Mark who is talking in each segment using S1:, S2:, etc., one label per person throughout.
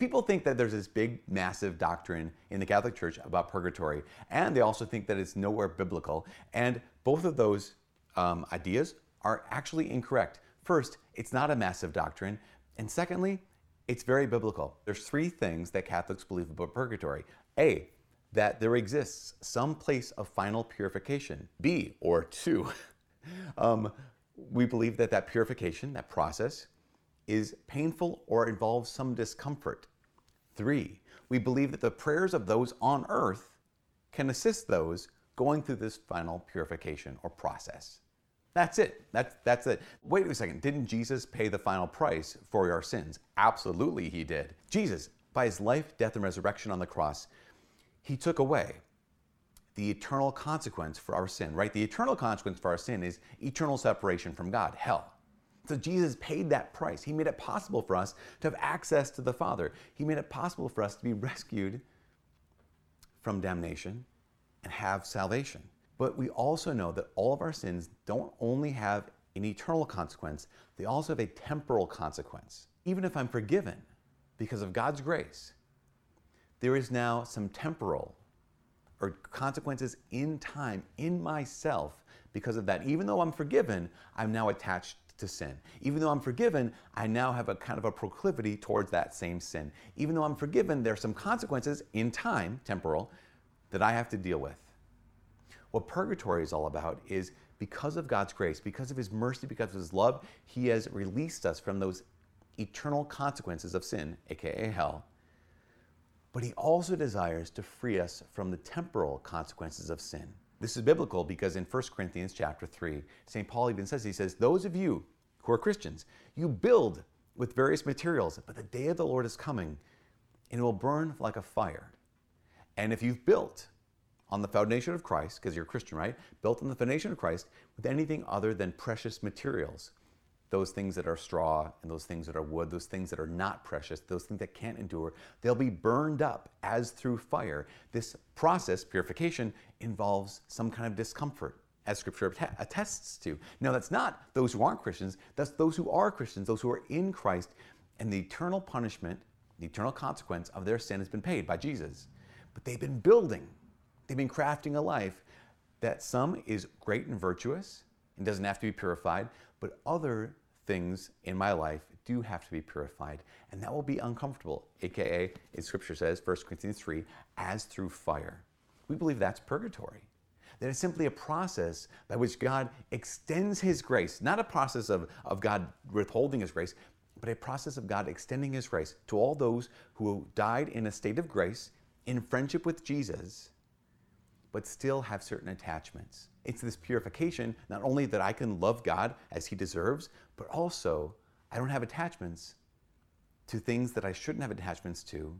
S1: People think that there's this big, massive doctrine in the Catholic Church about purgatory, and they also think that it's nowhere biblical. And both of those um, ideas are actually incorrect. First, it's not a massive doctrine, and secondly, it's very biblical. There's three things that Catholics believe about purgatory. A, that there exists some place of final purification. B, or two, um, we believe that that purification, that process, is painful or involves some discomfort. Three, we believe that the prayers of those on earth can assist those going through this final purification or process. That's it. That's, that's it. Wait a second. Didn't Jesus pay the final price for our sins? Absolutely, he did. Jesus, by his life, death, and resurrection on the cross, he took away the eternal consequence for our sin, right? The eternal consequence for our sin is eternal separation from God, hell. So Jesus paid that price. He made it possible for us to have access to the Father. He made it possible for us to be rescued from damnation and have salvation. But we also know that all of our sins don't only have an eternal consequence, they also have a temporal consequence. Even if I'm forgiven because of God's grace, there is now some temporal or consequences in time in myself because of that. Even though I'm forgiven, I'm now attached to sin. Even though I'm forgiven, I now have a kind of a proclivity towards that same sin. Even though I'm forgiven, there are some consequences in time, temporal, that I have to deal with. What purgatory is all about is because of God's grace, because of His mercy, because of His love, He has released us from those eternal consequences of sin, aka hell. But He also desires to free us from the temporal consequences of sin. This is biblical because in 1 Corinthians chapter 3, St. Paul even says, he says, Those of you who are Christians, you build with various materials, but the day of the Lord is coming and it will burn like a fire. And if you've built on the foundation of Christ, because you're a Christian, right? Built on the foundation of Christ with anything other than precious materials, those things that are straw and those things that are wood, those things that are not precious, those things that can't endure, they'll be burned up as through fire. This process, purification, involves some kind of discomfort, as scripture attests to. Now, that's not those who aren't Christians, that's those who are Christians, those who are in Christ, and the eternal punishment, the eternal consequence of their sin has been paid by Jesus. But they've been building, they've been crafting a life that some is great and virtuous and doesn't have to be purified, but other things in my life do have to be purified, and that will be uncomfortable, aka, as scripture says, 1 Corinthians 3, as through fire. We believe that's purgatory. That it's simply a process by which God extends His grace, not a process of, of God withholding His grace, but a process of God extending His grace to all those who died in a state of grace, in friendship with Jesus, but still have certain attachments. It's this purification, not only that I can love God as He deserves, but also I don't have attachments to things that I shouldn't have attachments to,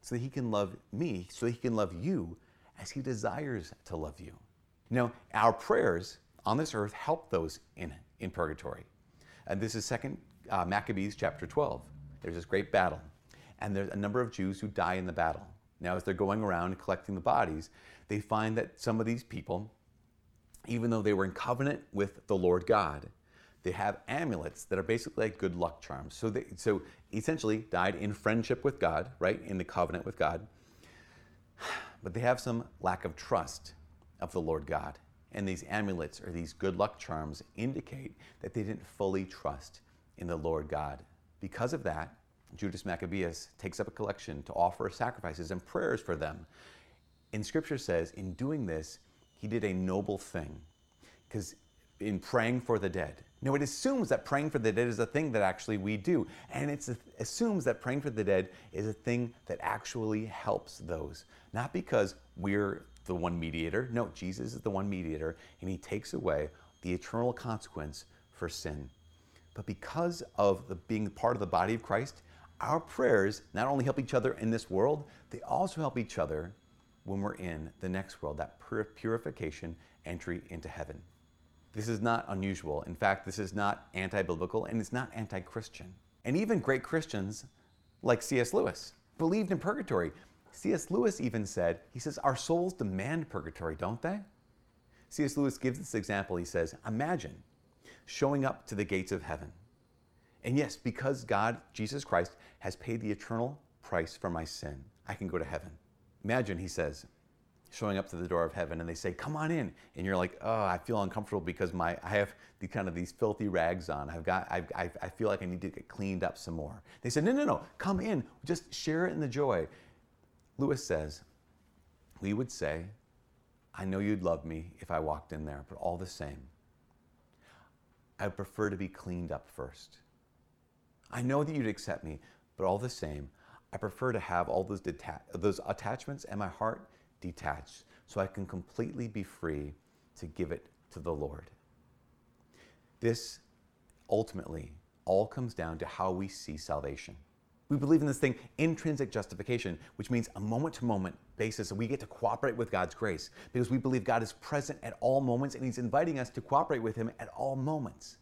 S1: so that He can love me, so that He can love you as He desires to love you. Now, our prayers on this earth help those in, in purgatory. And this is Second uh, Maccabees chapter 12. There's this great battle, and there's a number of Jews who die in the battle. Now, as they're going around collecting the bodies, they find that some of these people, even though they were in covenant with the Lord God, they have amulets that are basically like good luck charms. So, they, so essentially died in friendship with God, right, in the covenant with God, but they have some lack of trust of the Lord God. And these amulets or these good luck charms indicate that they didn't fully trust in the Lord God. Because of that, Judas Maccabeus takes up a collection to offer sacrifices and prayers for them. And scripture says, in doing this, he did a noble thing. Because in praying for the dead. Now, it assumes that praying for the dead is a thing that actually we do. And it assumes that praying for the dead is a thing that actually helps those. Not because we're the one mediator. No, Jesus is the one mediator, and he takes away the eternal consequence for sin. But because of the, being part of the body of Christ, our prayers not only help each other in this world, they also help each other when we're in the next world, that purification entry into heaven. This is not unusual. In fact, this is not anti biblical and it's not anti Christian. And even great Christians like C.S. Lewis believed in purgatory. C.S. Lewis even said, he says, Our souls demand purgatory, don't they? C.S. Lewis gives this example. He says, Imagine showing up to the gates of heaven and yes, because God, Jesus Christ, has paid the eternal price for my sin. I can go to heaven. Imagine, he says, showing up to the door of heaven and they say, Come on in. And you're like, Oh, I feel uncomfortable because my, I have the kind of these filthy rags on. I've got, I've, I, I feel like I need to get cleaned up some more. They said, No, no, no, come in. Just share it in the joy. Lewis says, We would say, I know you'd love me if I walked in there, but all the same, I prefer to be cleaned up first. I know that you'd accept me, but all the same, I prefer to have all those, deta- those attachments and my heart detached so I can completely be free to give it to the Lord. This ultimately all comes down to how we see salvation. We believe in this thing, intrinsic justification, which means a moment to moment basis. And we get to cooperate with God's grace because we believe God is present at all moments and He's inviting us to cooperate with Him at all moments.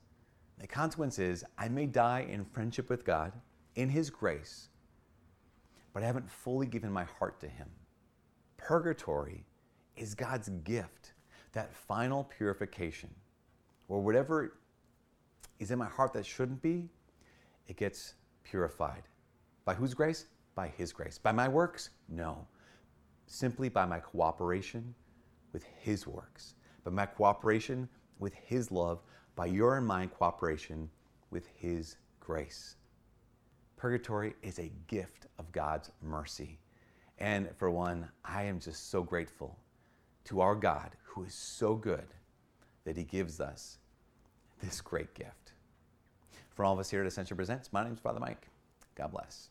S1: The consequence is I may die in friendship with God, in His grace, but I haven't fully given my heart to Him. Purgatory is God's gift, that final purification, where whatever is in my heart that shouldn't be, it gets purified. By whose grace? By His grace. By my works? No. Simply by my cooperation with His works, by my cooperation with His love, by your and mine cooperation with His grace. Purgatory is a gift of God's mercy. And for one, I am just so grateful to our God who is so good that He gives us this great gift. For all of us here at Ascension Presents, my name is Father Mike. God bless.